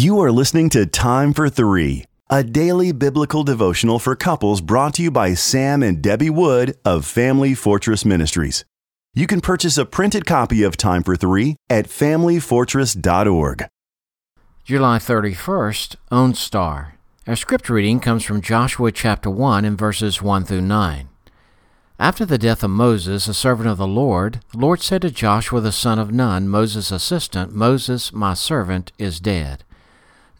You are listening to Time for Three, a daily biblical devotional for couples brought to you by Sam and Debbie Wood of Family Fortress Ministries. You can purchase a printed copy of Time for Three at familyfortress.org. July 31st, OnStar. Our scripture reading comes from Joshua chapter 1 and verses 1 through 9. After the death of Moses, a servant of the Lord, the Lord said to Joshua the son of Nun, Moses' assistant, Moses, my servant, is dead.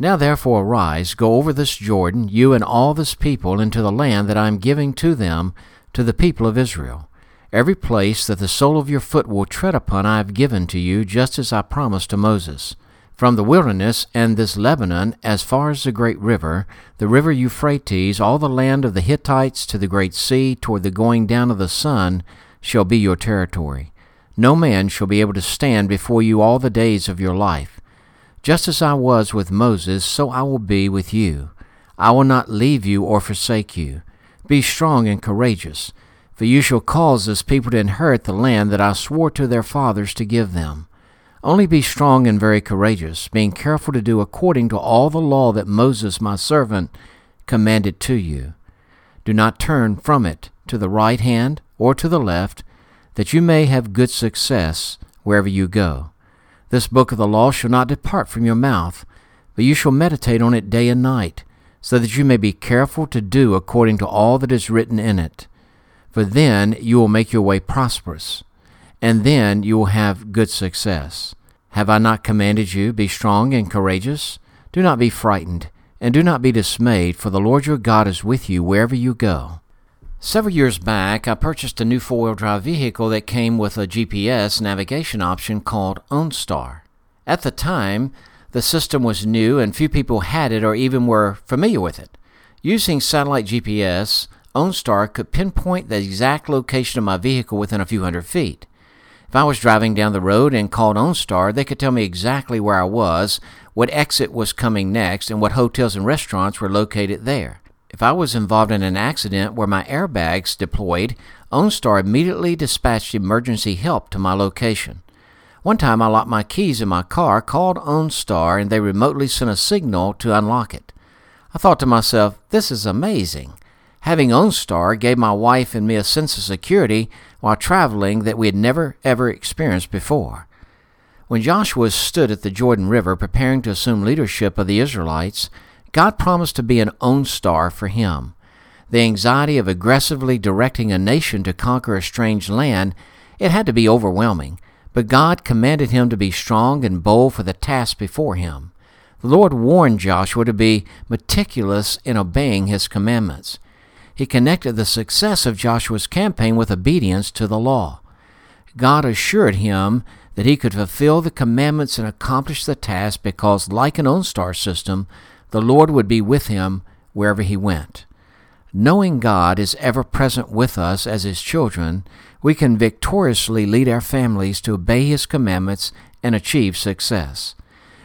Now therefore arise, go over this Jordan, you and all this people, into the land that I am giving to them, to the people of Israel. Every place that the sole of your foot will tread upon I have given to you, just as I promised to Moses. From the wilderness and this Lebanon, as far as the great river, the river Euphrates, all the land of the Hittites to the great sea, toward the going down of the sun, shall be your territory. No man shall be able to stand before you all the days of your life. Just as I was with Moses, so I will be with you. I will not leave you or forsake you. Be strong and courageous, for you shall cause this people to inherit the land that I swore to their fathers to give them. Only be strong and very courageous, being careful to do according to all the law that Moses my servant commanded to you. Do not turn from it to the right hand or to the left, that you may have good success wherever you go. This book of the law shall not depart from your mouth, but you shall meditate on it day and night, so that you may be careful to do according to all that is written in it. For then you will make your way prosperous and then you will have good success. Have I not commanded you, be strong and courageous? Do not be frightened, and do not be dismayed, for the Lord your God is with you wherever you go. Several years back, I purchased a new four wheel drive vehicle that came with a GPS navigation option called OnStar. At the time, the system was new and few people had it or even were familiar with it. Using satellite GPS, OnStar could pinpoint the exact location of my vehicle within a few hundred feet. If I was driving down the road and called OnStar, they could tell me exactly where I was, what exit was coming next, and what hotels and restaurants were located there. If I was involved in an accident where my airbags deployed, OnStar immediately dispatched emergency help to my location. One time I locked my keys in my car, called OnStar, and they remotely sent a signal to unlock it. I thought to myself, this is amazing. Having OnStar gave my wife and me a sense of security while traveling that we had never ever experienced before. When Joshua stood at the Jordan River preparing to assume leadership of the Israelites, God promised to be an OnStar for him. The anxiety of aggressively directing a nation to conquer a strange land, it had to be overwhelming, but God commanded him to be strong and bold for the task before him. The Lord warned Joshua to be meticulous in obeying his commandments he connected the success of Joshua's campaign with obedience to the law. God assured him that he could fulfill the commandments and accomplish the task because, like an OnStar system, the Lord would be with him wherever he went. Knowing God is ever present with us as His children, we can victoriously lead our families to obey His commandments and achieve success.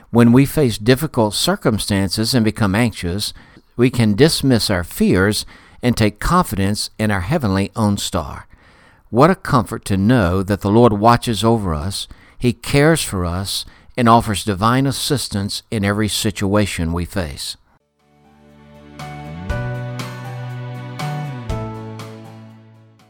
When we face difficult circumstances and become anxious, we can dismiss our fears and take confidence in our heavenly OnStar. What a comfort to know that the Lord watches over us, He cares for us, and offers divine assistance in every situation we face.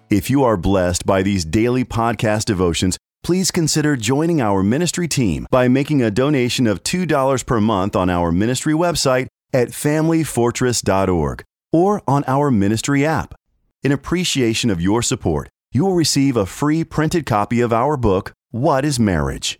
If you are blessed by these daily podcast devotions, please consider joining our ministry team by making a donation of $2 per month on our ministry website at familyfortress.org or on our ministry app. In appreciation of your support, you will receive a free printed copy of our book, What is Marriage?